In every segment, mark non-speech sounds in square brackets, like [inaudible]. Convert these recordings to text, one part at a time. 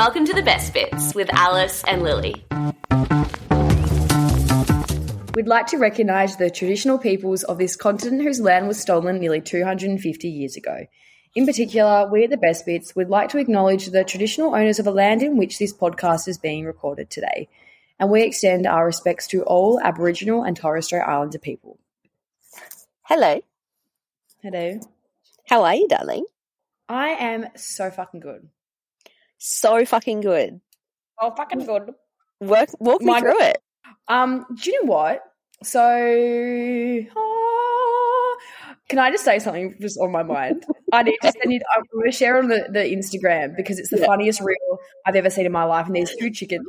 Welcome to the Best Bits with Alice and Lily. We'd like to recognise the traditional peoples of this continent whose land was stolen nearly 250 years ago. In particular, we at the Best Bits would like to acknowledge the traditional owners of the land in which this podcast is being recorded today, and we extend our respects to all Aboriginal and Torres Strait Islander people. Hello. Hello. How are you, darling? I am so fucking good. So fucking good. Oh, fucking good. Work, walk me My through it. Um, do you know what? So, ah, can I just say something just on my mind? [laughs] I need to send you. I'm going to share on the, the Instagram because it's the Yeah. funniest reel I've ever seen in my life. And there's two chickens,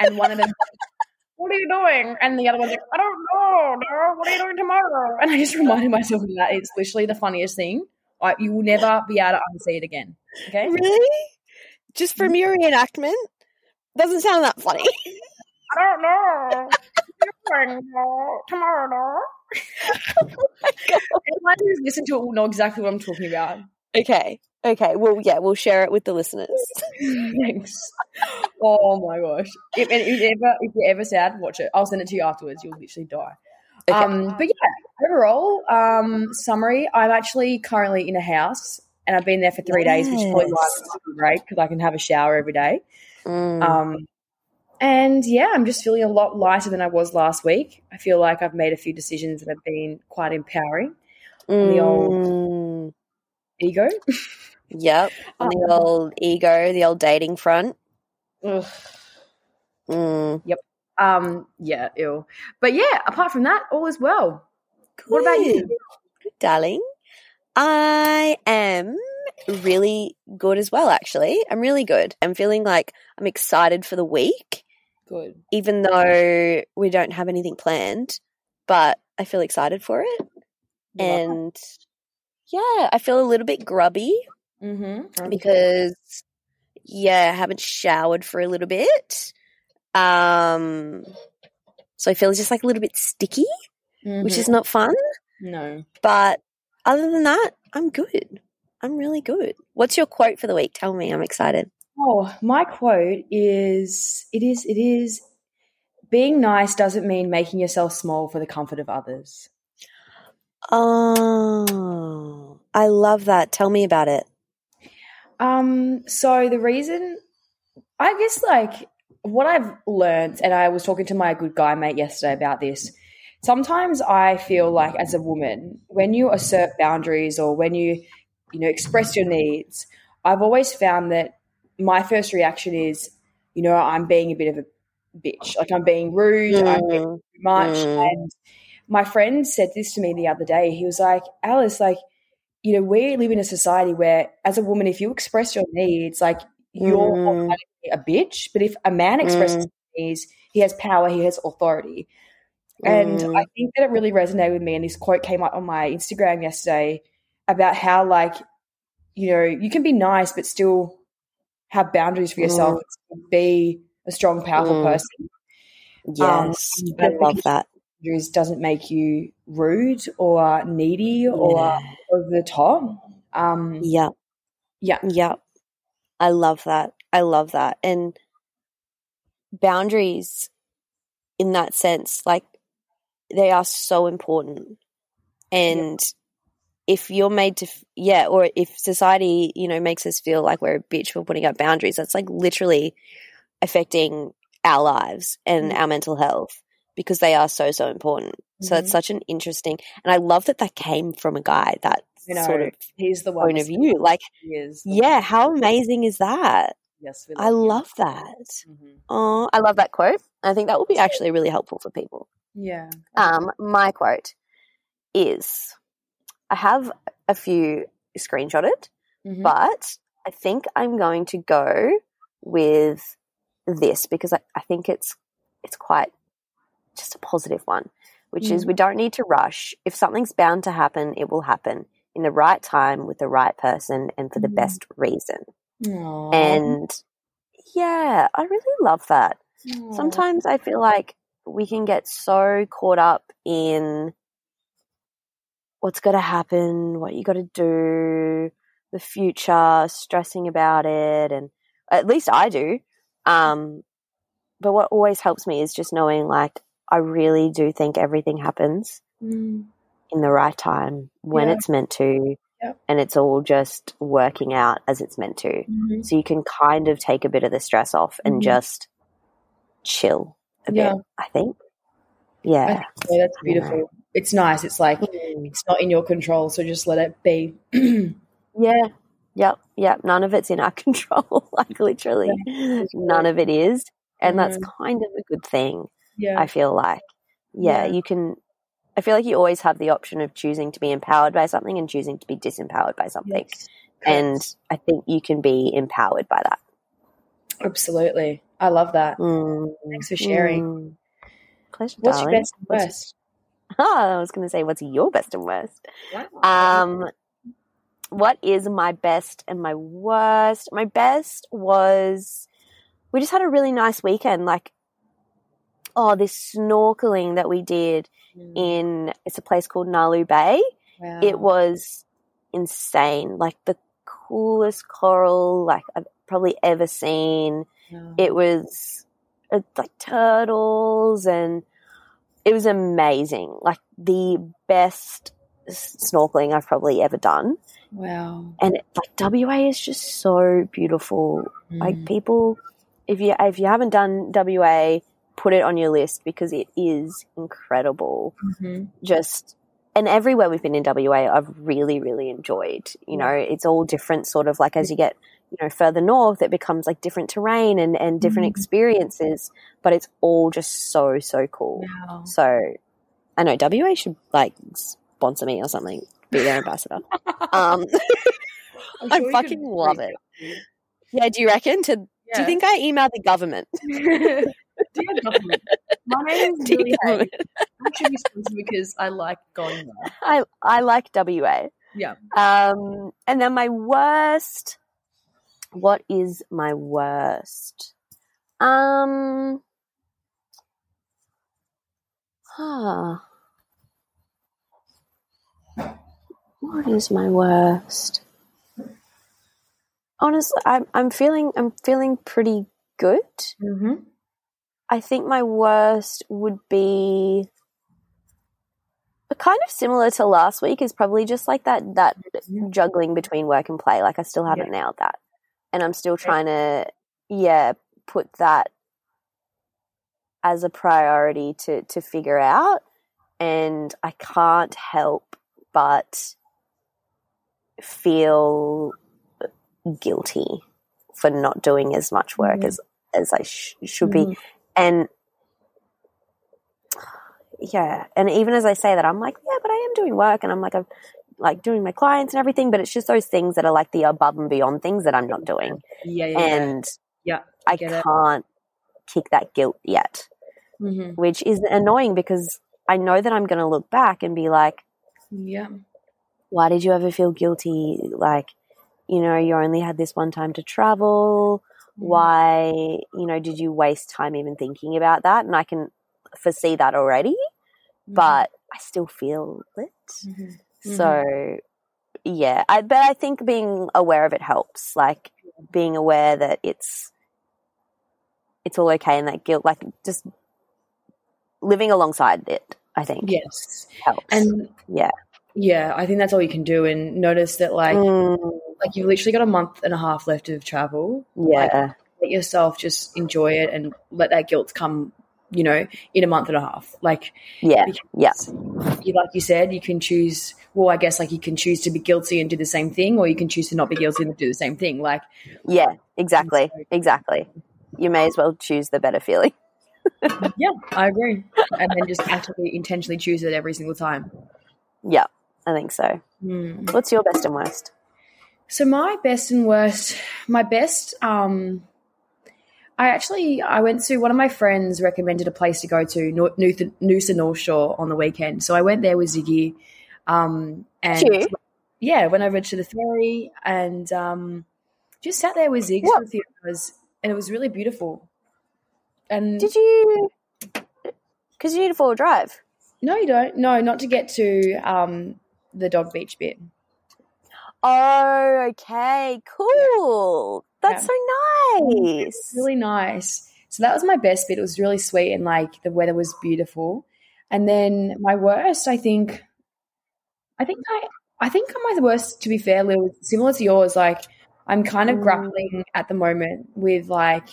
and one of them, [laughs] what are you doing? And the other one's like, I don't know. No, what are you doing tomorrow? And I just reminded myself of that. It's literally the funniest thing. I, you will never be able to unsee it again. Okay. Really? Just from your reenactment? Doesn't sound that funny. [laughs] I don't know. What are you doing tomorrow? Anyone who's listened to it will know exactly what I'm talking about. okay. Okay. Well, yeah, we'll share it with the listeners. [laughs] Thanks. Oh my gosh! If, and if, you ever, if you're ever sad, watch it. I'll send it to you afterwards. You'll literally die. Okay. Um, but yeah, overall, um, summary. I'm actually currently in a house, and I've been there for three days, which is probably why super great because I can have a shower every day. Mm. Um, and yeah, I'm just feeling a lot lighter than I was last week. I feel like I've made a few decisions that have been quite empowering. the old- Mm. Ego. Yep. [laughs] Um, The old ego, the old dating front. Ugh. Mm. Um, yeah, ill. But yeah, apart from that, all is well. What about you? Good. Good, darling. I am really good as well, actually. I'm really good. I'm feeling like I'm excited for the week, Good. even though we don't have anything planned, but I feel excited for it. And yeah, I feel a little bit grubby mm-hmm. because yeah, I haven't showered for a little bit. Um so I feel just like a little bit sticky, which is not fun. Mm-hmm. no. But other than that, I'm good. I'm really good. What's your quote for the week? Tell me. I'm excited. Oh, my quote is it is it is being nice doesn't mean making yourself small for the comfort of others. Oh, I love that. Tell me about it. Um, so the reason I guess like what I've learned, and I was talking to my good guy mate yesterday about this. Sometimes I feel like as a woman, when you assert boundaries or when you, you know, express your needs, I've always found that my first reaction is, you know, I'm being a bit of a bitch. Like I'm being rude, I'm being Mm, too much. Mm. And my friend said this to me the other day. He was like, Alice, like, you know, we live in a society where, as a woman, if you express your needs, like, you're Mm. a bitch. But if a man expresses Mm. needs, he has power, he has authority. And Mm. I think that it really resonated with me. And this quote came up on my Instagram yesterday. about how like you know you can be nice but still have boundaries for yourself. Be a strong, powerful Mm. person. Yes, Um, I love that. Boundaries doesn't make you rude or needy or over the top. Um, Yeah, yeah, yeah. I love that. I love that. And boundaries in that sense, like they are so important. And if you're made to, yeah, or if society, you know, makes us feel like we're a bitch for putting up boundaries, that's like literally affecting our lives and Mhm. our mental health because they are so, so important. So that's Mhm. such an interesting, and I love that that came from a guy, that you know, sort of he's the one point of view. Like, yeah, how amazing is that? Yes, we I love that. Mhm. Oh, I love that quote. I think that will be actually really helpful for people. Yeah. Um, my quote is I have a few screenshotted, Mhm. but I think I'm going to go with this because I, I think it's it's quite just a positive one, which is Mm. we don't need to rush. If something's bound to happen, it will happen in the right time with the right person and for the Mhm. best reason. Aw. And yeah, I really love that. Aw. Sometimes I feel like we can get so caught up in what's going to happen, what you got to do, the future, stressing about it, and at least I do. Um, but what always helps me is just knowing, like, I really do think everything happens Mm. in the right time when Yeah. it's meant to, Yep. and it's all just working out as it's meant to. Mhm. So you can kind of take a bit of the stress off and Mhm. just chill a Yeah. bit, I think. I Yeah. think so. That's beautiful. It's nice. It's like Mm. it's not in your control, so just let it be. Yeah. Yep. Yep. None of it's in our [laughs] control. like literally, none of it is. And that's kind of a good thing, yeah. I feel like. Yeah, Yeah. You can, I feel like you always have the option of choosing to be empowered by something and choosing to be disempowered by something. Yes. And I think you can be empowered by that. absolutely, I love that. Mm. Thanks for sharing. Mm. Pleasure, What's darling. your best and worst? Ah, [laughs] I was going to say, what's your best and worst? Um, what is my best and my worst? My best was we just had a really nice weekend. Like, oh, this snorkeling that we did Mm. in it's a place called Nalu Bay. Wow. It was insane. Like the coolest coral like I've probably ever seen. Wow. It was uh, like turtles and it was amazing. Like the best snorkeling I've probably ever done. wow. And it, like WA is just so beautiful. Like Mm. people, if you if you haven't done WA, put it on your list because it is incredible. Mhm. Just and everywhere we've been in WA, I've really really enjoyed. You know, it's all different. Sort of like as you get you know further north, it becomes like different terrain and and different Mhm. experiences. But it's all just so so cool. Wow. So I know WA should like sponsor me or something. Be their ambassador. [laughs] Um, I'm [laughs] I sure fucking love it. Yeah, do you reckon? To do you think I emailed the government? [laughs] Dear government, my name is Dear government. I should be sponsored because I like going there. I I like WA. Yeah. Um, and then my worst. What is my worst? Um. Huh. What is my worst? Honestly, I'm I'm feeling I'm feeling pretty good. Mm-hmm. I think my worst would be kind of similar to last week is probably just like that that juggling between work and play. Like I still haven't nailed that. And I'm still trying to yeah, put that as a priority to to figure out and I can't help but feel guilty for not doing as much work Mhm. as as I sh- should be. And [sighs] yeah and even as i say that i'm like yeah but i am doing work and i'm like i'm like doing my clients and everything but it's just those things that are like the above and beyond things that i'm not doing Yeah, yeah, and yeah. i it. can't kick that guilt yet Mm-hmm. which is annoying because i know that i'm going to look back and be like Yeah. why did you ever feel guilty? Like, you know, you only had this one time to travel. Mm-hmm. Why, you know, did you waste time even thinking about that? And I can foresee that already, mm-hmm. but I still feel it. Mm-hmm. Mhm. So, yeah, I but I think being aware of it helps. Like being aware that it's it's all okay and that guilt, like just living alongside it. I think Yes. helps. And yeah, yeah, I think that's all you can do. And notice that, like, Mm, like you've literally got a month and a half left of travel. Like, yeah, let yourself just enjoy it and let that guilt come, you know, in a month and a half. Like, yeah, yeah, you, like you said, you can choose. Well, I guess like you can choose to be guilty and do the same thing, or you can choose to not be guilty and do the same thing. Like, yeah. Exactly, exactly. You may as well choose the better feeling. [laughs] yeah, I agree. And then just actually intentionally choose it every single time. Yeah, I think so. Hmm. What's your best and worst? So my best and worst, my best, um, I actually I went to one of my friends recommended a place to go to Noosa North Shore on the weekend. So I went there with Ziggy, um, and yeah, went over to the ferry and um, just sat there with What? for a few hours, and it was really beautiful. And Did you? Because you need a four drive. no, you don't. No, not to get to um, the dog beach bit. Oh, okay, cool. That's Yeah. so nice. really nice. So that was my best bit. It was really sweet and like the weather was beautiful. And then my worst, I think, I think I, I think my worst, to be fair, Lil, similar to yours. Like I'm kind of Mm. grappling at the moment with like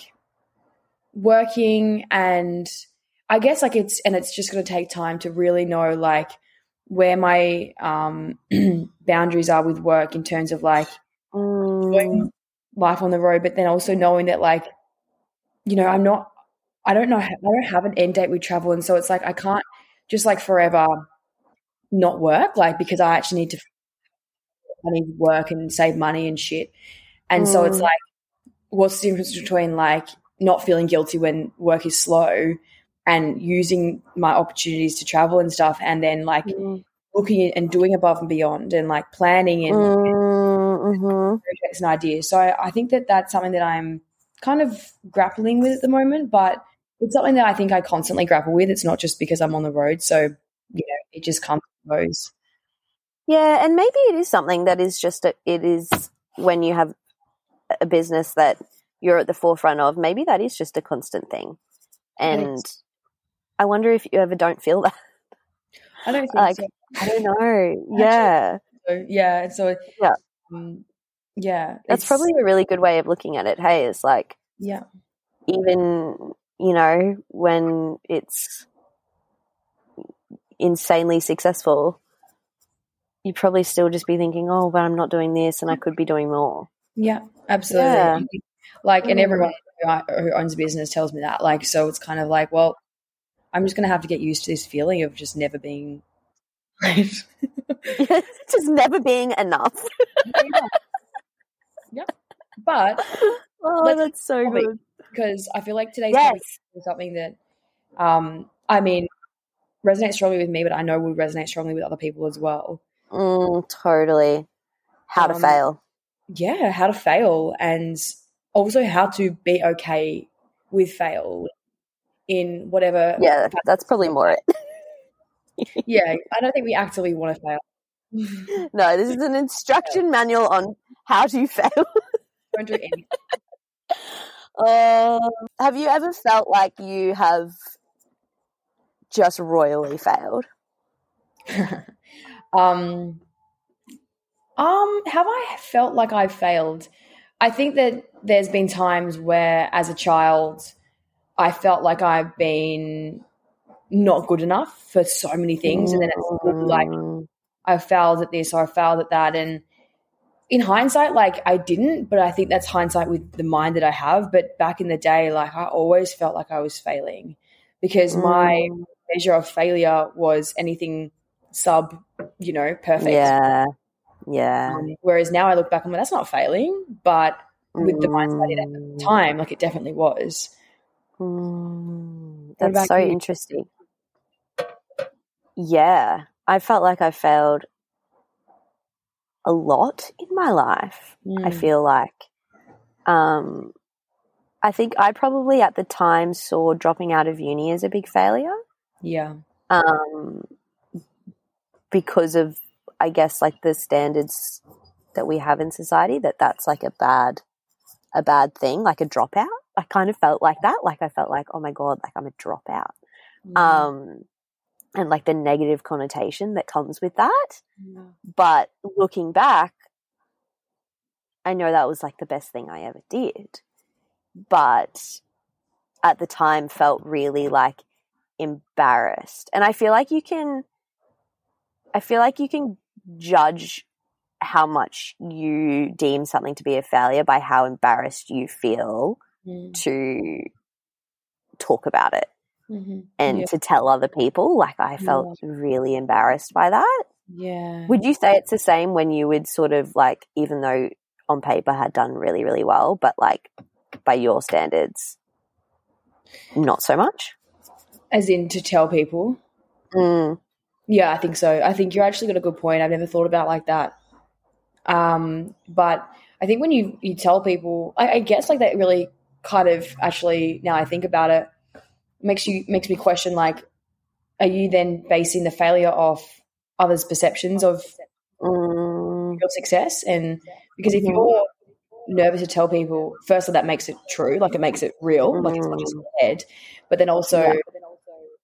working and I guess like it's and it's just going to take time to really know like where my um [clears throat] boundaries are with work in terms of like Mm, life on the road, but then also knowing that like, you know, I'm not, I don't know, I don't have an end date with travel, and so it's like I can't just like forever not work, like because I actually need to, I need to work and save money and shit, and so it's Mm. like, what's the difference between like not feeling guilty when work is slow and using my opportunities to travel and stuff, and then like mm, looking and doing above and beyond and like planning and mm, mhm. projects and ideas. So I, I think that that's something that I'm kind of grappling with at the moment, but it's something that I think I constantly grapple with. It's not just because I'm on the road. So, you know, it just comes and goes. Yeah, and maybe it is something that is just a, it is when you have a business that you're at the forefront of. Maybe that is just a constant thing, and I wonder if you ever don't feel [laughs] that. I don't think Like, so. I don't know. [laughs] Yeah, So, yeah. So, Yeah. Um, yeah. that's probably a really good way of looking at it. Hey, it's like yeah. even you know when it's insanely successful you'd probably still just be thinking oh but i'm not doing this and i could be doing more Yeah, absolutely. Yeah. [laughs] Like, and Mm. everyone who owns a business tells me that. Like, so it's kind of like, well, I'm just going to have to get used to this feeling of just never being. [laughs] just never being enough. Yeah. but oh that's so good. because I feel like today's yes. something that, um, I mean, resonates strongly with me, but I know will resonate strongly with other people as well. mm, totally. How to Um, fail. Yeah, how to fail and also how to be okay with fail in whatever. yeah that's probably more it Yeah, I don't think we actively want to fail. [laughs] no this is an instruction manual on how to fail don't do anything. um, have you ever felt like you have just royally failed [laughs] um, um, have I felt like I've failed? I think that there's been times where, as a child, I felt like I've been not good enough for so many things, and then it's like Mm, I failed at this or I failed at that, and in hindsight, like I didn't, but I think that's hindsight with the mind that I have. But back in the day, like I always felt like I was failing because my mm, measure of failure was anything sub, you know, perfect. yeah yeah Um, whereas now I look back and like, that's not failing, but with the mindset at the Mm. time, like it definitely was. Mm, that's so you? interesting. Yeah, I felt like I failed a lot in my life. I Mm. feel like. Um, I think I probably at the time saw dropping out of uni as a big failure. Yeah. Um, because of, I guess, like the standards that we have in society, that that's like a bad, a bad thing, like a dropout. I kind of felt like that. Like I felt like, oh my God, like I'm a dropout. Mm. Um, and like the negative connotation that comes with that. Yeah. But looking back, I know that was like the best thing I ever did. But at the time felt really like embarrassed. And I feel like you can I feel like you can judge how much you deem something to be a failure by how embarrassed you feel Mm. to talk about it Mhm. and Yeah. to tell other people. Like I felt really embarrassed by that. Yeah. Would you say it's the same when you would sort of like, even though on paper had done really, really well, but like by your standards, not so much? As in to tell people. Mm, Yeah, I think so. I think you're actually got a good point. I've never thought about it like that. Um, but I think when you you tell people, I, I guess like that really kind of actually now I think about it makes you makes me question like, are you then basing the failure off others' perceptions of mm, your success? And because if Mhm. you're nervous to tell people, firstly that makes it true, like it makes it real, like it's not just in your head. But then also Yeah.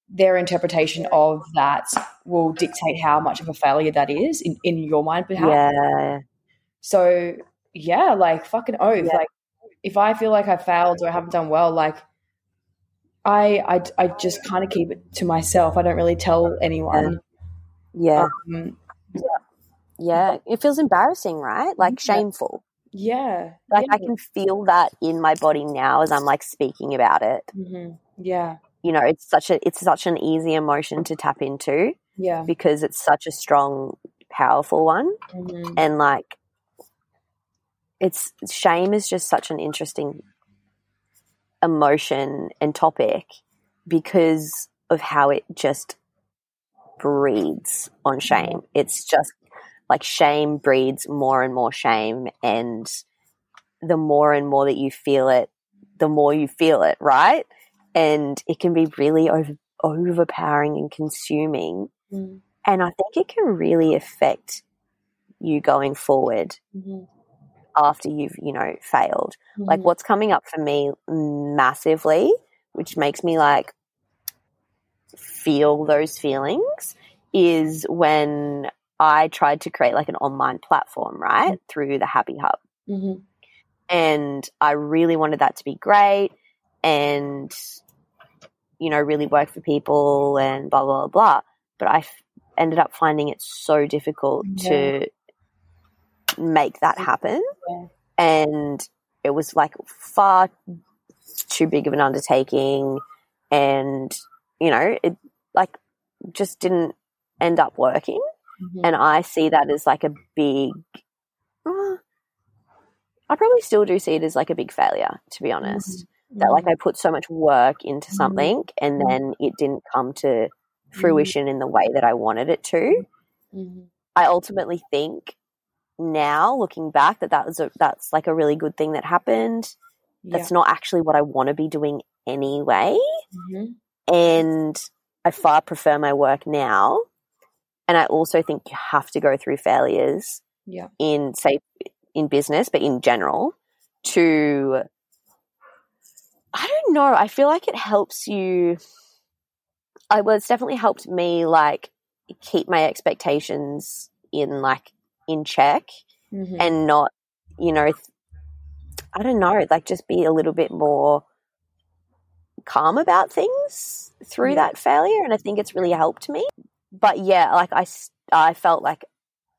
their interpretation of that will dictate how much of a failure that is in, in your mind, perhaps. yeah. So yeah, like fucking oath. Yeah. Like if I feel like I failed or I haven't done well, like I I, I just kind of keep it to myself. I don't really tell anyone. Yeah. Um, Yeah. It feels embarrassing, right? Like shameful. yeah, Like yeah. I can feel that in my body now as I'm like speaking about it. Mhm. yeah, You know, it's such a it's such an easy emotion to tap into yeah, because it's such a strong, powerful one. Mhm. and like it's shame is just such an interesting emotion and topic because of how it just breeds on shame it's just like shame breeds more and more shame and the more and more that you feel it the more you feel it right and it can be really over overpowering and consuming Mhm. and i think it can really affect you going forward Mhm. After you've you know failed like Mhm. what's coming up for me massively which makes me like feel those feelings is when i tried to create like an online platform right through the happy hub Mhm. and i really wanted that to be great and you know really work for people and blah blah blah, blah. but i f- ended up finding it so difficult to make that happen Yeah. and it was like far too big of an undertaking and you know it like just didn't end up working Mhm. and i see that as like a big uh, i probably still do see it as like a big failure to be honest that like i put so much work into Mhm. something and Mhm. then it didn't come to fruition in the way that i wanted it to. I ultimately think now looking back that that was a, that's like a really good thing that happened. That's not actually what I want to be doing anyway. Mhm. And I far prefer my work now. And I also think you have to go through failures Yeah. in say in business, but in general to I don't know, I feel like it helps you I well it's definitely helped me like keep my expectations in like in check Mhm. and not you know I don't know, like just be a little bit more calm about things through Yeah. that failure and I think it's really helped me. But yeah, like I, I felt like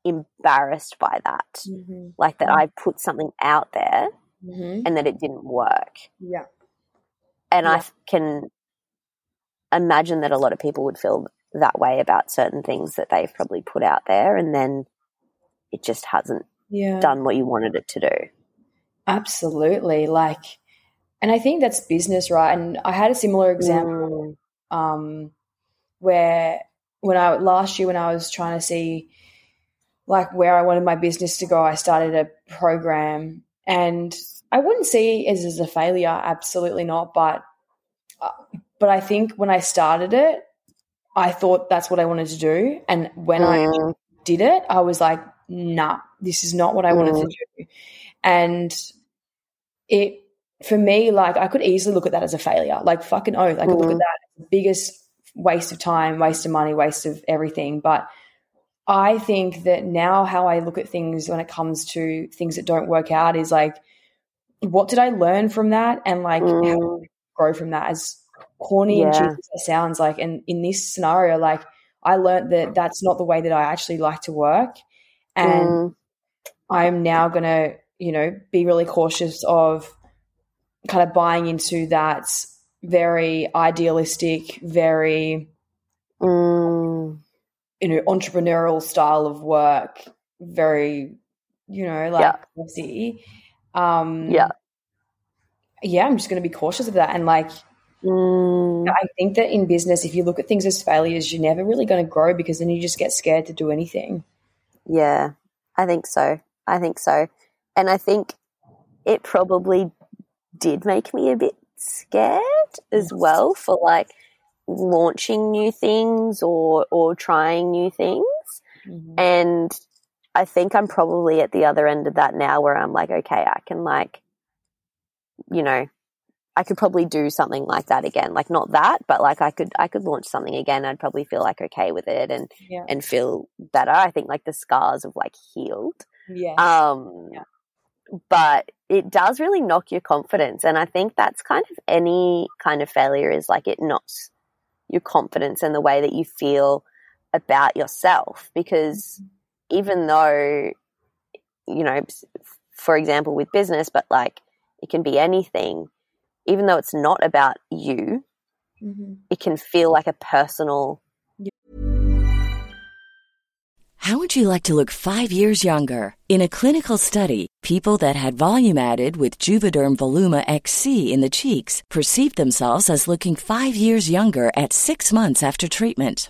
embarrassed by that. Mhm. Like that I put something out there Mhm. and that it didn't work. Yeah. And I Yeah. f- can imagine that a lot of people would feel that way about certain things that they've probably put out there and then it just hasn't Yeah. done what you wanted it to do. Absolutely. Like, and I think that's business, right? And I had a similar example Mm. um, where when I last year when I was trying to see like where I wanted my business to go, I started a program and I wouldn't see it as, as a failure, absolutely not. But, uh, but I think when I started it, I thought that's what I wanted to do. And when mm. I did it, I was like, nah, this is not what I wanted mm. to do. And it, for me, like I could easily look at that as a failure. Like fucking oath. I could mm. look at mm. that biggest waste of time, waste of money, waste of everything. But I think that now how I look at things when it comes to things that don't work out is like, what did I learn from that? And like mm. how grow from that as corny yeah. and cheesy as it sounds like. And in this scenario, like I learned that that's not the way that I actually like to work. And mm. I'm now going to, you know, be really cautious of kind of buying into that very idealistic, very, mm. you know, entrepreneurial style of work. Very, you know, like yeah. Um, yeah. Yeah, I'm just going to be cautious of that. And like, mm. I think that in business, if you look at things as failures, you're never really going to grow because then you just get scared to do anything. Yeah, I think so. I think so. And I think it probably did make me a bit scared as well for like launching new things or or trying new things. Mm-hmm. And I think I'm probably at the other end of that now where I'm like, okay, I can like you know, I could probably do something like that again. Like not that, but like I could I could launch something again. I'd probably feel like okay with it and yeah. and feel better. I think like the scars have like healed. Yeah. Um yeah but it does really knock your confidence. And I think that's kind of any kind of failure is like it knocks your confidence and the way that you feel about yourself. Because even though, you know, for example, with business, but like it can be anything, even though it's not about you, mm-hmm. it can feel like a personal. How would you like to look five years younger? In a clinical study, people that had volume added with Juvederm Voluma XC in the cheeks perceived themselves as looking five years younger at six months after treatment.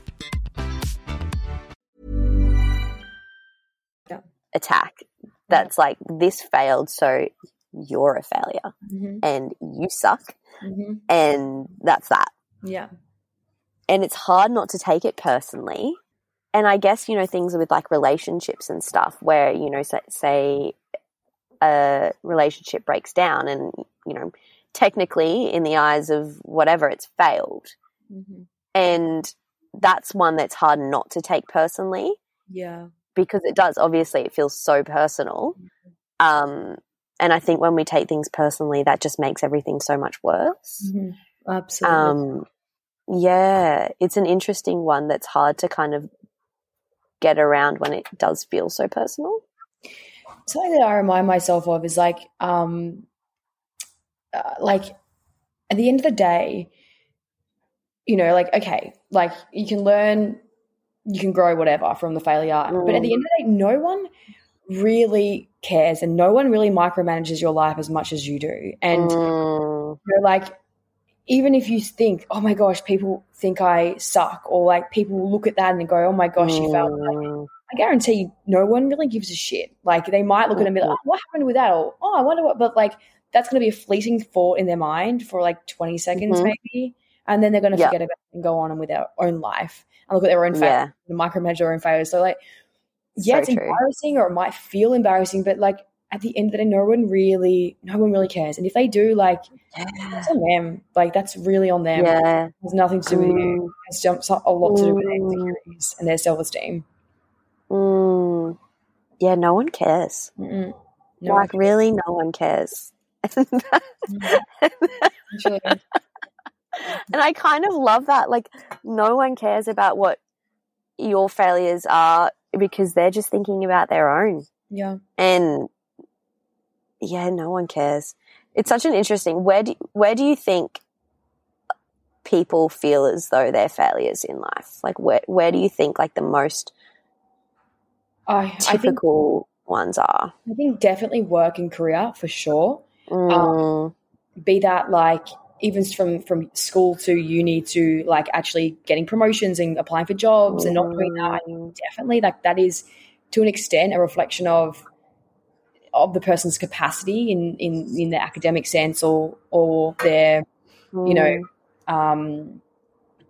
Attack that's like this failed, so you're a failure mm-hmm. and you suck, mm-hmm. and that's that. Yeah. And it's hard not to take it personally. And I guess, you know, things with like relationships and stuff where, you know, say, a relationship breaks down and, you know, technically in the eyes of whatever, it's failed. Mm-hmm. And that's one that's hard not to take personally. Yeah because it does. Obviously, it feels so personal. Um, and I think when we take things personally, that just makes everything so much worse. Mm-hmm. Absolutely. Um, yeah, it's an interesting one that's hard to kind of get around when it does feel so personal. Something that I remind myself of is like, um, uh, like at the end of the day, you know, like okay, like you can learn you can grow whatever from the failure. Mm. But at the mm. end of the day, no one really cares and no one really micromanages your life as much as you do. And mm. you're like, even if you think, oh my gosh, people think I suck, or like people look at that and go, oh my gosh, you failed. Like, Mm, I guarantee you, no one really gives a shit. Like they might look at it and be like, oh, what happened with that? Or, oh, I wonder what, but like that's going to be a fleeting thought in their mind for like 20 seconds Mhm. maybe. And then they're going to Yeah. forget about it and go on with their own life and look at their own Yeah. failures and micromanage their own failures. So like, yeah, So it's true. embarrassing or it might feel embarrassing, but like at the end of the day, no one really, no one really cares. And if they do, like, it's on them. Like that's really on them. Yeah. It has nothing to do with you. It's just a lot to do with their Mm. insecurities and their self-esteem. Mm. Yeah, no one cares. No, like, really, no one cares. [laughs] And I kind of love that. Like, no one cares about what your failures are because they're just thinking about their own. yeah. And yeah, no one cares. It's such an interesting. Where do where do you think people feel as though they're failures in life? Like, where where do you think like the most I, I think typical ones are? I think definitely work and career for sure. Mm, Be that like even from from school to uni to like actually getting promotions and applying for jobs and not doing that. Definitely like that is to an extent a reflection of of the person's capacity in in in the academic sense or or their you know um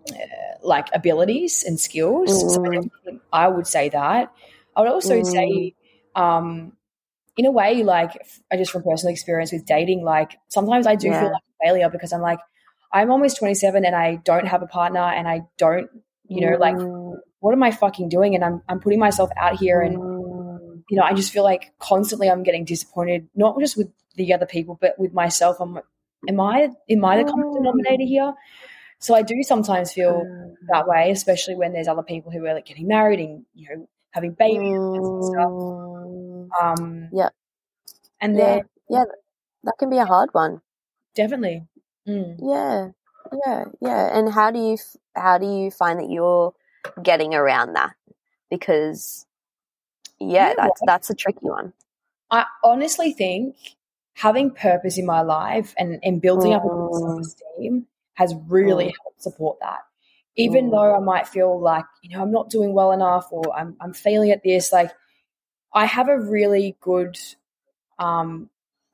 uh, like abilities and skills so I, Mm. I would say that i would also Mm. say um in a way like i just from personal experience with dating like sometimes i do Yeah. feel like failure because i'm like i'm almost 27 and i don't have a partner and i don't you know like what am i fucking doing and i'm i'm putting myself out here and you know, I just feel like constantly I'm getting disappointed, not just with the other people, but with myself. I'm, am I, am I the common denominator here? So I do sometimes feel that way, especially when there's other people who are like getting married and you know having babies and stuff. Mm. Um, Yeah. and Yeah. then Yeah, that can be a hard one. Definitely, mm, Yeah, yeah, yeah. And how do you how do you find that you're getting around that? Because yeah, that's that's a tricky one. I honestly think having purpose in my life and, and building up a Mm. self esteem has really Mm. helped support that. Even Mm. though I might feel like, you know, I'm not doing well enough or I'm I'm failing at this, like I have a really good um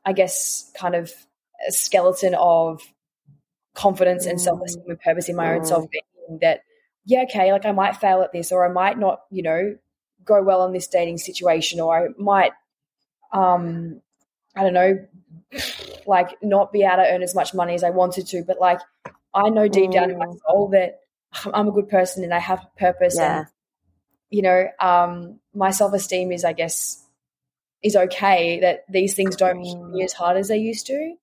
I guess kind of a skeleton of confidence and Mm. self esteem and purpose in my own self being that yeah, okay, like I might fail at this or I might not, you know, go well on this dating situation or I might um I don't know, like not be able to earn as much money as I wanted to, but like I know deep down in my Mm. soul that I'm a good person and I have purpose Yeah. and you know, um my self esteem is I guess is okay that these things don't hit me Mm. as hard as they used to.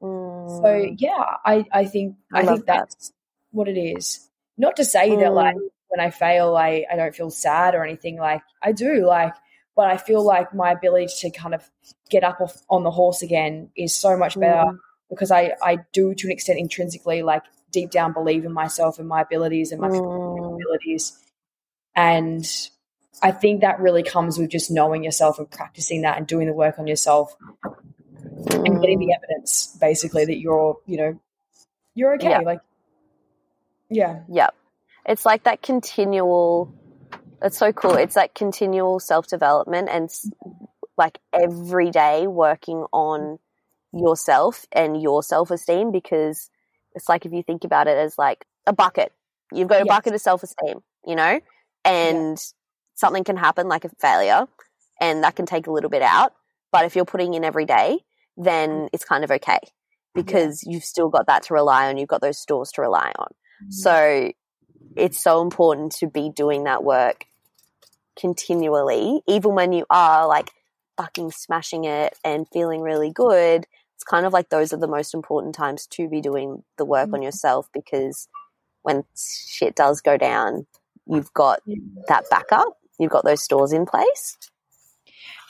So Mm. yeah, I, I think I I, think that. that's what it is. Not to say that like Mm. when I fail I, I don't feel sad or anything like I do like but I feel like my ability to kind of get up off on the horse again is so much better Mm. because I, I do to an extent intrinsically like deep down believe in myself and my abilities and my Mm. abilities. And I think that really comes with just knowing yourself and practicing that and doing the work on yourself and getting Mm. the evidence basically that you're, you know, you're okay. Yeah. Like, yeah. Yep. It's like that continual, it's so cool. It's that continual self development and like every day working on yourself and your self esteem because it's like if you think about it as like a bucket, you've got a Yes. bucket of self esteem, you know, and something can happen like a failure and that can take a little bit out. But if you're putting in every day, then mm. it's kind of okay because you've still got that to rely on. You've got those stores to rely on. Mm. So it's so important to be doing that work continually, even when you are like fucking smashing it and feeling really good. It's kind of like those are the most important times to be doing the work on mm. yourself because when shit does go down, you've got that backup, you've got those stores in place.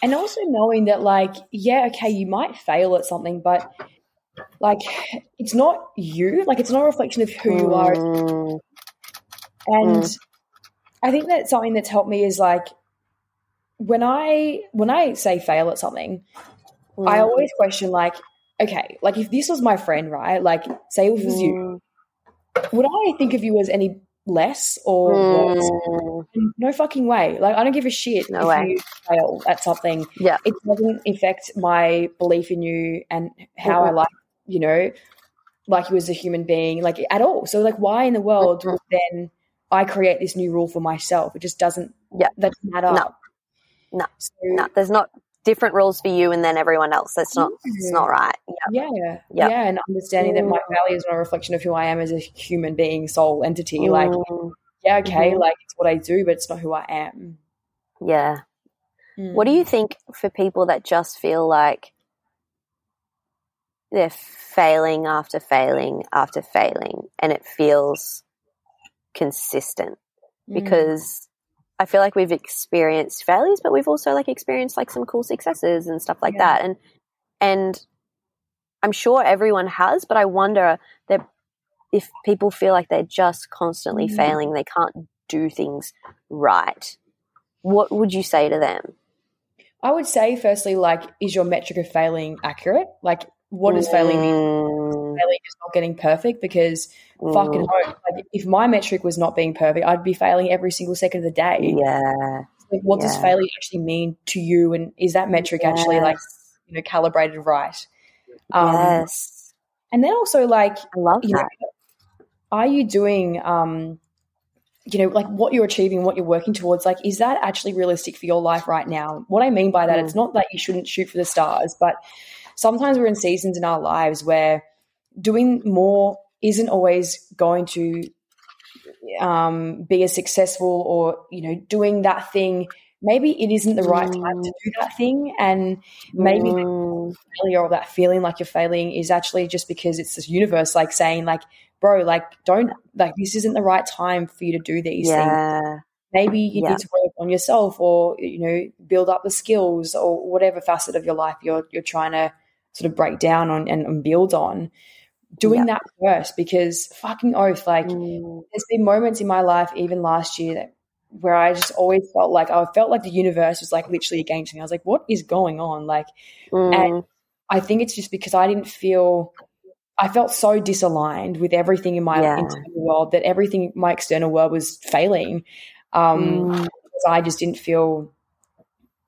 And also knowing that like yeah okay you might fail at something but like it's not you. Like it's not a reflection of who you are. Mm, and i think that something that's helped me is like when i when i say fail at something i mm, always question like okay, like if this was my friend, right? Like, say it was you, would I think of you as any less or? Mm, No fucking way. Like, I don't give a shit No if way. you fail at something. yeah. It doesn't affect my belief in you and how I Mhm. like, you know, like you as a human being, like at all. So, like, why in the world Mhm. then I create this new rule for myself? It just doesn't. Yeah. that doesn't add up. No. So, No, there's not different rules for you and then everyone else. That's not. It's not right. Yeah. Yeah, Yeah. yeah, and understanding that my Mm. value is not a reflection of who I am as a human being, soul entity. Like, Mm, yeah, okay, Mhm. like it's what I do, but it's not who I am. yeah. What do Mm. you think for people that just feel like they're failing after failing after failing and it feels consistent? Mm. Because I feel like we've experienced failures, but we've also like experienced like some cool successes and stuff like Yeah. that. And and I'm sure everyone has, but I wonder that if people feel like they're just constantly Mhm. failing, they can't do things right. What would you say to them? I would say, firstly, like, is your metric of failing accurate? Like, what does failing mean? Is not getting perfect because fucking mm, hope. Like, if my metric was not being perfect, I'd be failing every single second of the day. Yeah. Like, what does yeah. failing actually mean to you? And is that metric actually like, you know, calibrated right? Um, yes. And then also, like, I love you know, are you doing um you know like what you're achieving what you're working towards like is that actually realistic for your life right now what i mean by that Mm. it's not that you shouldn't shoot for the stars but sometimes we're in seasons in our lives where doing more isn't always going to um, be as successful or you know doing that thing. Maybe it isn't the right time to do that thing and maybe Mm, failure or that feeling like you're failing is actually just because it's this universe like saying like bro like don't like this isn't the right time for you to do these things. Maybe you Yeah. need to work on yourself or you know build up the skills or whatever facet of your life you're you're trying to sort of break down on and, and build on doing that first because fucking oath like Mm, there's been moments in my life even last year that where I just always felt like I felt like the universe was like literally against me. I was like, what is going on? Like mm, I think it's just because I didn't feel I felt so disaligned with everything in my Yeah. internal world that everything my external world was failing. Um, Mm. because I just didn't feel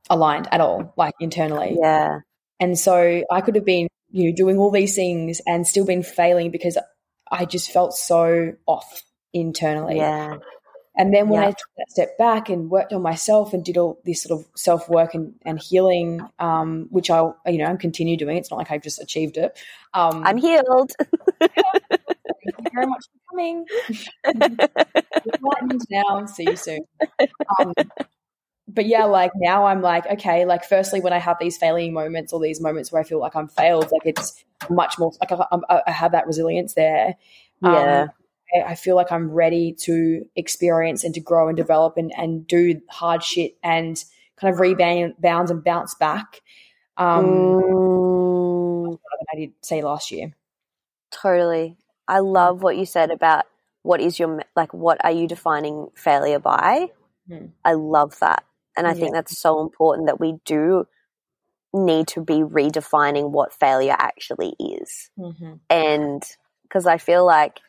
aligned at all, like internally. yeah. And so I could have been, you know, doing all these things and still been failing because I just felt so off internally. Yeah. And then when Yeah. I took that step back and worked on myself and did all this sort of self work and, and healing, um, which I, you know, I'm continue doing. It's not like I've just achieved it. Um, I'm healed. thank you very much for coming. [laughs] Now. See you soon. Um, but yeah, like now I'm like, okay, like firstly, when I have these failing moments or these moments where I feel like I'm failed, like it's much more like I, I, have that resilience there. Um, Yeah. I- I feel like I'm ready to experience and to grow and develop and, and do hard shit and kind of rebound bounds and bounce back. Um, Mm, than I did say last year. totally. I love what you said about what is your, like, what are you defining failure by? Hmm. I love that. And I Yeah. think that's so important that we do need to be redefining what failure actually is. Mm-hmm. And because I feel like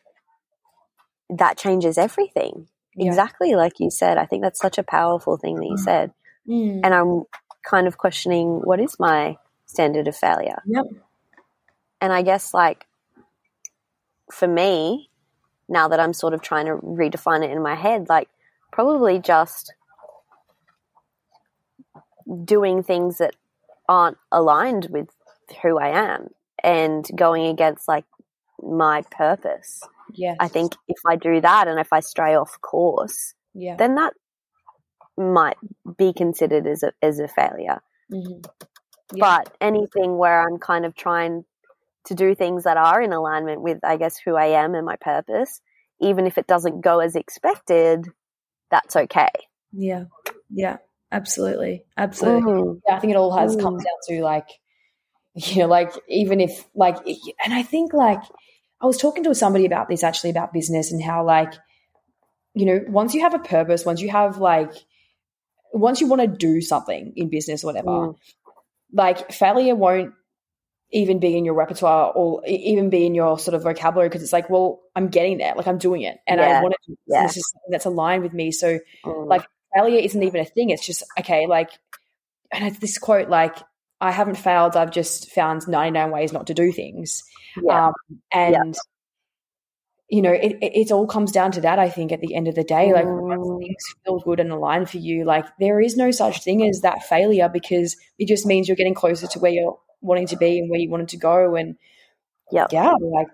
that changes everything. Yeah. Exactly like you said. I think that's such a powerful thing that you Mm. said. Mm. And I'm kind of questioning what is my standard of failure? Yep. And I guess, like, for me, now that I'm sort of trying to redefine it in my head, like, probably just doing things that aren't aligned with who I am and going against, like, my purpose. Yes. I think if I do that and if I stray off course, Yeah. then that might be considered as a as a failure. Mhm. Yeah. But anything where I'm kind of trying to do things that are in alignment with, I guess, who I am and my purpose, even if it doesn't go as expected, that's okay. Yeah. Yeah. Absolutely. Absolutely. Mhm. Yeah. I think it all has Mm. down to like, [laughs] you know, like even if like, and I think like I was talking to somebody about this actually about business and how like, you know, once you have a purpose, once you have like, once you want to do something in business or whatever, Mm. like failure won't even be in your repertoire or even be in your sort of vocabulary because it's like, well, I'm getting there, like I'm doing it, and I want to. Yeah. This is something that's aligned with me. So Mm. like failure isn't even a thing. It's just okay, like, and it's this quote like. I haven't failed. I've just found 99 ways not to do things. yeah. Um, and you know, it, it, it all comes down to that. I think at the end of the day, like once Mm. things feel good and align for you, like there is no such thing as that failure because it just means you're getting closer to where you're wanting to be and where you wanted to go. And Yep. yeah, like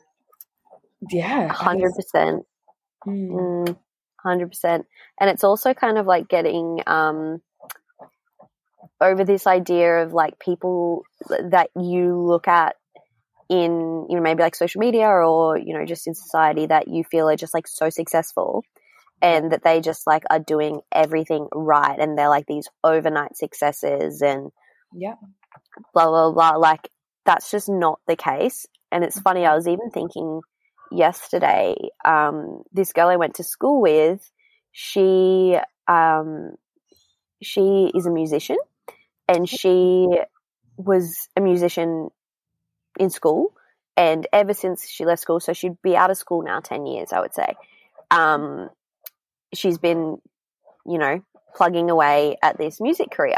yeah, 100%. Mm, Mm, Hundred percent. And it's also kind of like getting um over this idea of like people that you look at in you know maybe like social media or you know just in society that you feel are just like so successful and that they just like are doing everything right and they're like these overnight successes and yeah, blah blah blah. Like that's just not the case. And it's funny i was even thinking yesterday um this girl i went to school with she um she is a musician and she was a musician in school and ever since she left school so she'd be out of school now 10 years i would say. Um she's been you know plugging away at this music career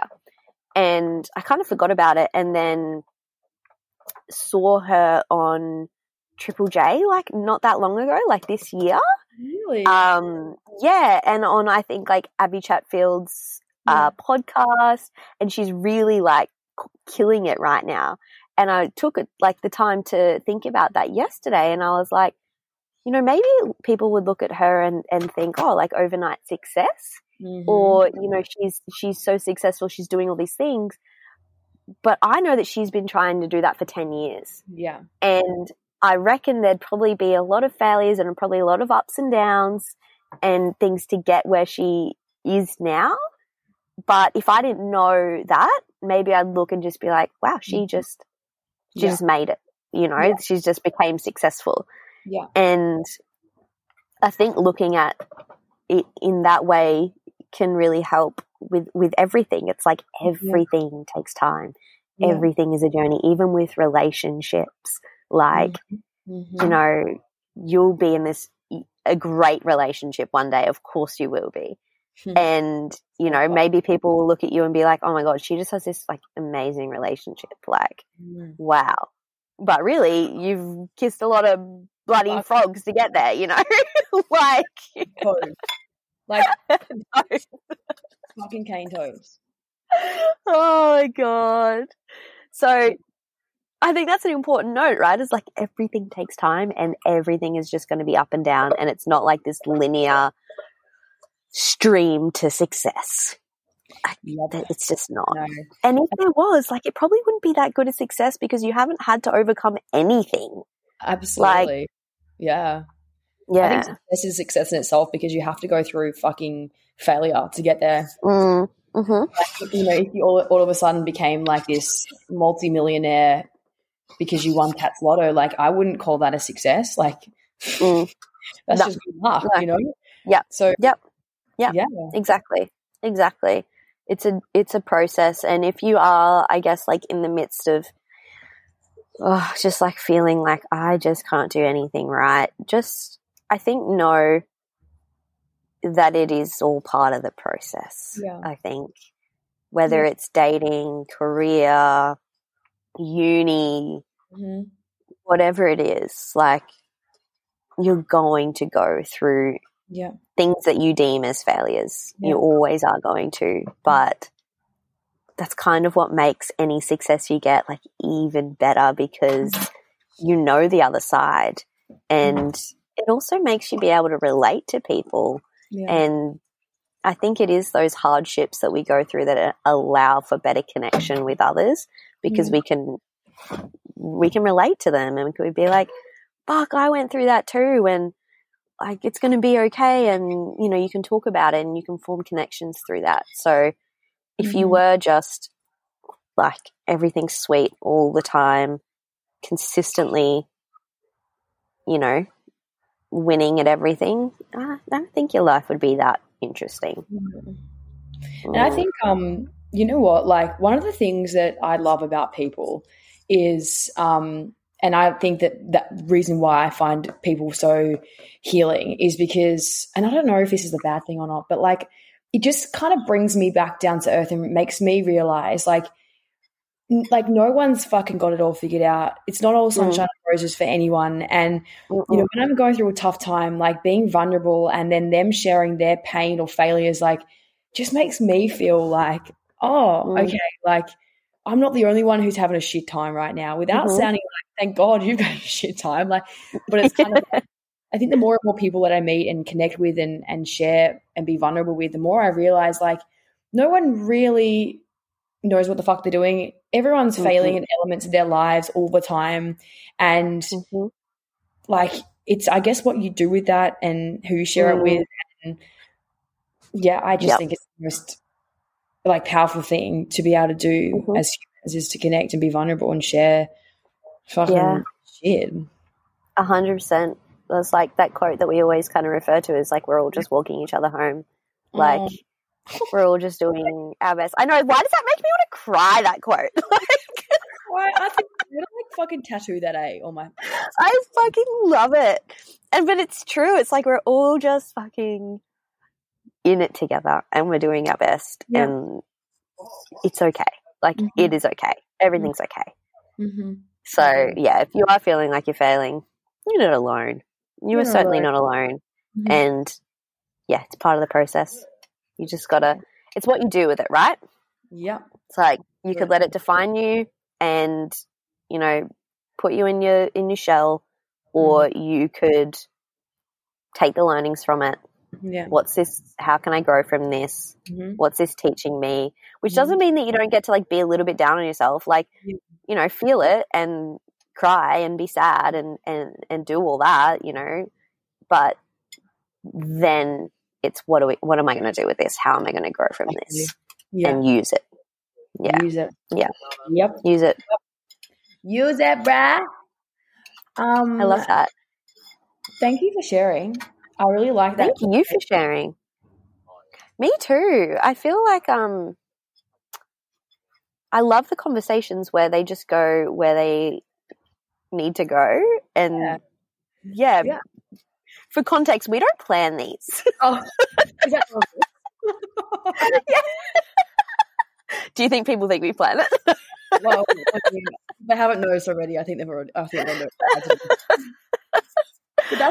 and I kind of forgot about it and then saw her on Triple J like not that long ago, like this year. really, Um, yeah, and on I think like Abbie Chatfield's uh, podcast, and she's really like killing it right now. And I took it like the time to think about that yesterday, and I was like, you know, maybe people would look at her and and think, oh, like overnight success Mhm. or you know she's she's so successful she's doing all these things but i know that she's been trying to do that for 10 years yeah, and i reckon there'd probably be a lot of failures and probably a lot of ups and downs and things to get where she is now but if i didn't know that maybe i'd look and just be like wow she mm-hmm. just she Yeah. just made it you know Yeah. she's just became successful yeah, and I think looking at it in that way can really help with with everything. It's like everything takes time. yeah. Everything is a journey, even with relationships. Like Mhm. you know, you'll be in this a great relationship one day. Of course, you will be. Hmm. And you know, maybe people will look at you and be like, "Oh my god, she just has this like amazing relationship." Like, Mm. wow. But really, you've kissed a lot of bloody Fuck. frogs to get there, you know? [laughs] like, Toes. like [laughs] [laughs] fucking cane toes. oh my god. So, I think that's an important note, right? It's like everything takes time and everything is just going to be up and down, and it's not like this linear stream to success. It's just not. No. And if there was, like, it probably wouldn't be that good a success because you haven't had to overcome anything. Absolutely. yeah. I Yeah. think success is success in itself because you have to go through fucking failure to get there. Mm, hmm Like, you know, if you all, all of a sudden became like this multimillionaire because you won Tatts Lotto, like I wouldn't call that a success. Like Mm. [laughs] that's No. just good luck, No. you know? Yeah. So Yep. Yeah. yeah. Exactly. Exactly. It's a it's a process, and if you are, I guess, like in the midst of, oh, just like feeling like I just can't do anything right, just I think know that it is all part of the process. Yeah. I think whether Yeah. it's dating, career, uni, hmm whatever it is, like you're going to go through Yeah. things that you deem as failures. Yeah. You always are going to, mm-hmm. but that's kind of what makes any success you get like even better because mm-hmm. you know the other side mm-hmm. and it also makes you be able to relate to people Yeah. and I think it is those hardships that we go through that allow for better connection with others because Mm. we can we can relate to them and we could be like, "Fuck, I went through that too," and like it's going to be okay, and you know you can talk about it and you can form connections through that. So if you Mhm. were just like everything's sweet all the time, consistently, you know, winning at everything, I don't think your life would be that interesting. And I think, um, you know what? Like one of the things that I love about people is um and I think that that reason why I find people so healing is because and I don't know if this is a bad thing or not, but like it just kind of brings me back down to earth and makes me realize like like no one's fucking got it all figured out. It's not all sunshine mm. and roses for anyone. And Mm-mm. you know, when I'm going through a tough time, like being vulnerable and then them sharing their pain or failures, like just makes me feel like, oh, mm. okay, like I'm not the only one who's having a shit time right now. Without mm-hmm. sounding like, thank God you've got a [laughs] shit time. Like, but it's kind of. [laughs] I think the more and more people that I meet and connect with and, and share and be vulnerable with, the more I realize like no one really knows what the fuck they're doing. Everyone's mm-hmm. failing in elements of their lives all the time. And mm-hmm. like, it's, I guess, what you do with that and who you share mm. it with. And yeah, I just yep. think it's the most like powerful thing to be able to do mm-hmm. as humans is to connect and be vulnerable and share fucking yeah. shit. A hundred percent. That's like that quote that we always kind of refer to as like we're all just walking each other home. Like mm. We're all just doing our best. I know. Why does that make me want to cry? That quote. [laughs] like, why? I think I'm like fucking tattoo that A on my. [laughs] I fucking love it, and but it's true. It's like we're all just fucking in it together, and we're doing our best, yeah. and it's okay. Like mm-hmm. it is okay. Everything's okay. Mm-hmm. So yeah, if you are feeling like you're failing, you're not alone. You you're are certainly alone. not alone, mm-hmm. and yeah, it's part of the process. You just gotta, it's what you do with it, right? Yeah. It's like you could let it define you and, you know, put you in your, in your shell, or mm. you could take the learnings from it. Yeah. What's this? How can I grow from this? Mm-hmm. What's this teaching me? Which mm-hmm. doesn't mean that you don't get to like be a little bit down on yourself. Like, you know, feel it and cry and be sad and, and, and do all that, you know, but then it's what do we what am I going to do with this? How am I going to grow from this? Yeah. And use it. Yeah. Use it. Yeah. Yep. Use it. Use it, bruh. Um, I love that. Thank you for sharing. I really like that. Thank you for sharing. Me too. I feel like um I love the conversations where they just go where they need to go and yeah, yeah, yeah for context, we don't plan these. [laughs] Oh, [laughs] yeah. Do you think people think we plan it? well, I mean, they haven't noticed already. I think they've already. I think they know.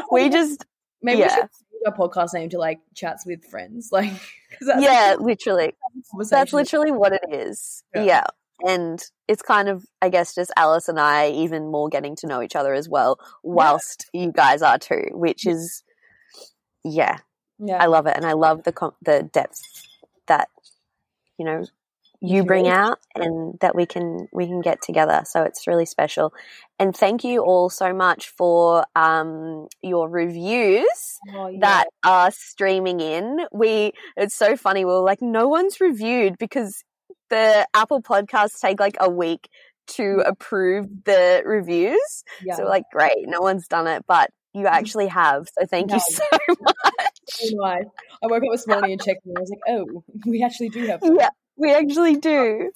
[laughs] we just maybe yeah. we should our podcast name to like chats with friends, like yeah, literally. That's literally what it is. Yeah. yeah. And it's kind of, I guess, just Alice and I even more getting to know each other as well, whilst yeah. you guys are too, which is, yeah, yeah, I love it, and I love the the depth that you know you bring out and that we can we can get together. So it's really special. And thank you all so much for um, your reviews oh, yeah. that are streaming in. We it's so funny. We are like no one's reviewed because the Apple podcasts take like a week to approve the reviews. Yeah. So like, great, no one's done it, but you mm-hmm. actually have. So thank no. you so [laughs] much. I woke up this morning and checked and I was like, oh, [laughs] we actually do have. Yeah, we actually do.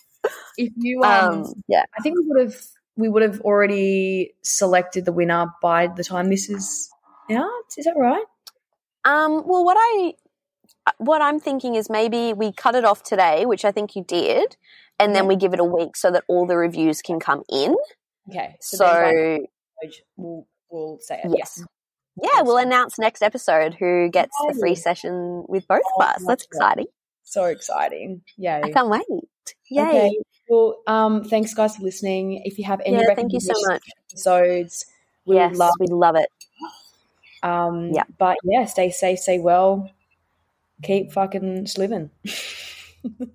If you, um, um, yeah, I think we would have we would have already selected the winner by the time this is out. Is that right? Um, well, what I what I'm thinking is maybe we cut it off today, which I think you did, and then we give it a week so that all the reviews can come in. Okay. So, so we'll, we'll say it. Yes. Yeah, we'll announce next episode who gets the free session with both oh, of us. That's exciting. So exciting. Yay. I can't wait. Yay. Okay. Well, um, thanks guys for listening. If you have any yeah, thank you so much. episodes, we yes, love we love it. Um, yeah. But yeah, stay safe, stay well keep fucking living.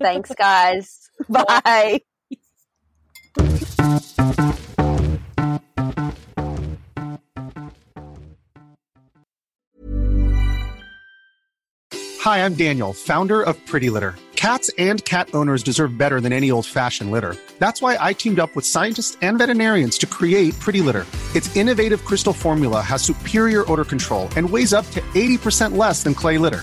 Thanks, guys. [laughs] Bye. Hi, I'm Daniel, founder of Pretty Litter. Cats and cat owners deserve better than any old fashioned litter. That's why I teamed up with scientists and veterinarians to create Pretty Litter. Its innovative crystal formula has superior odor control and weighs up to 80% less than clay litter.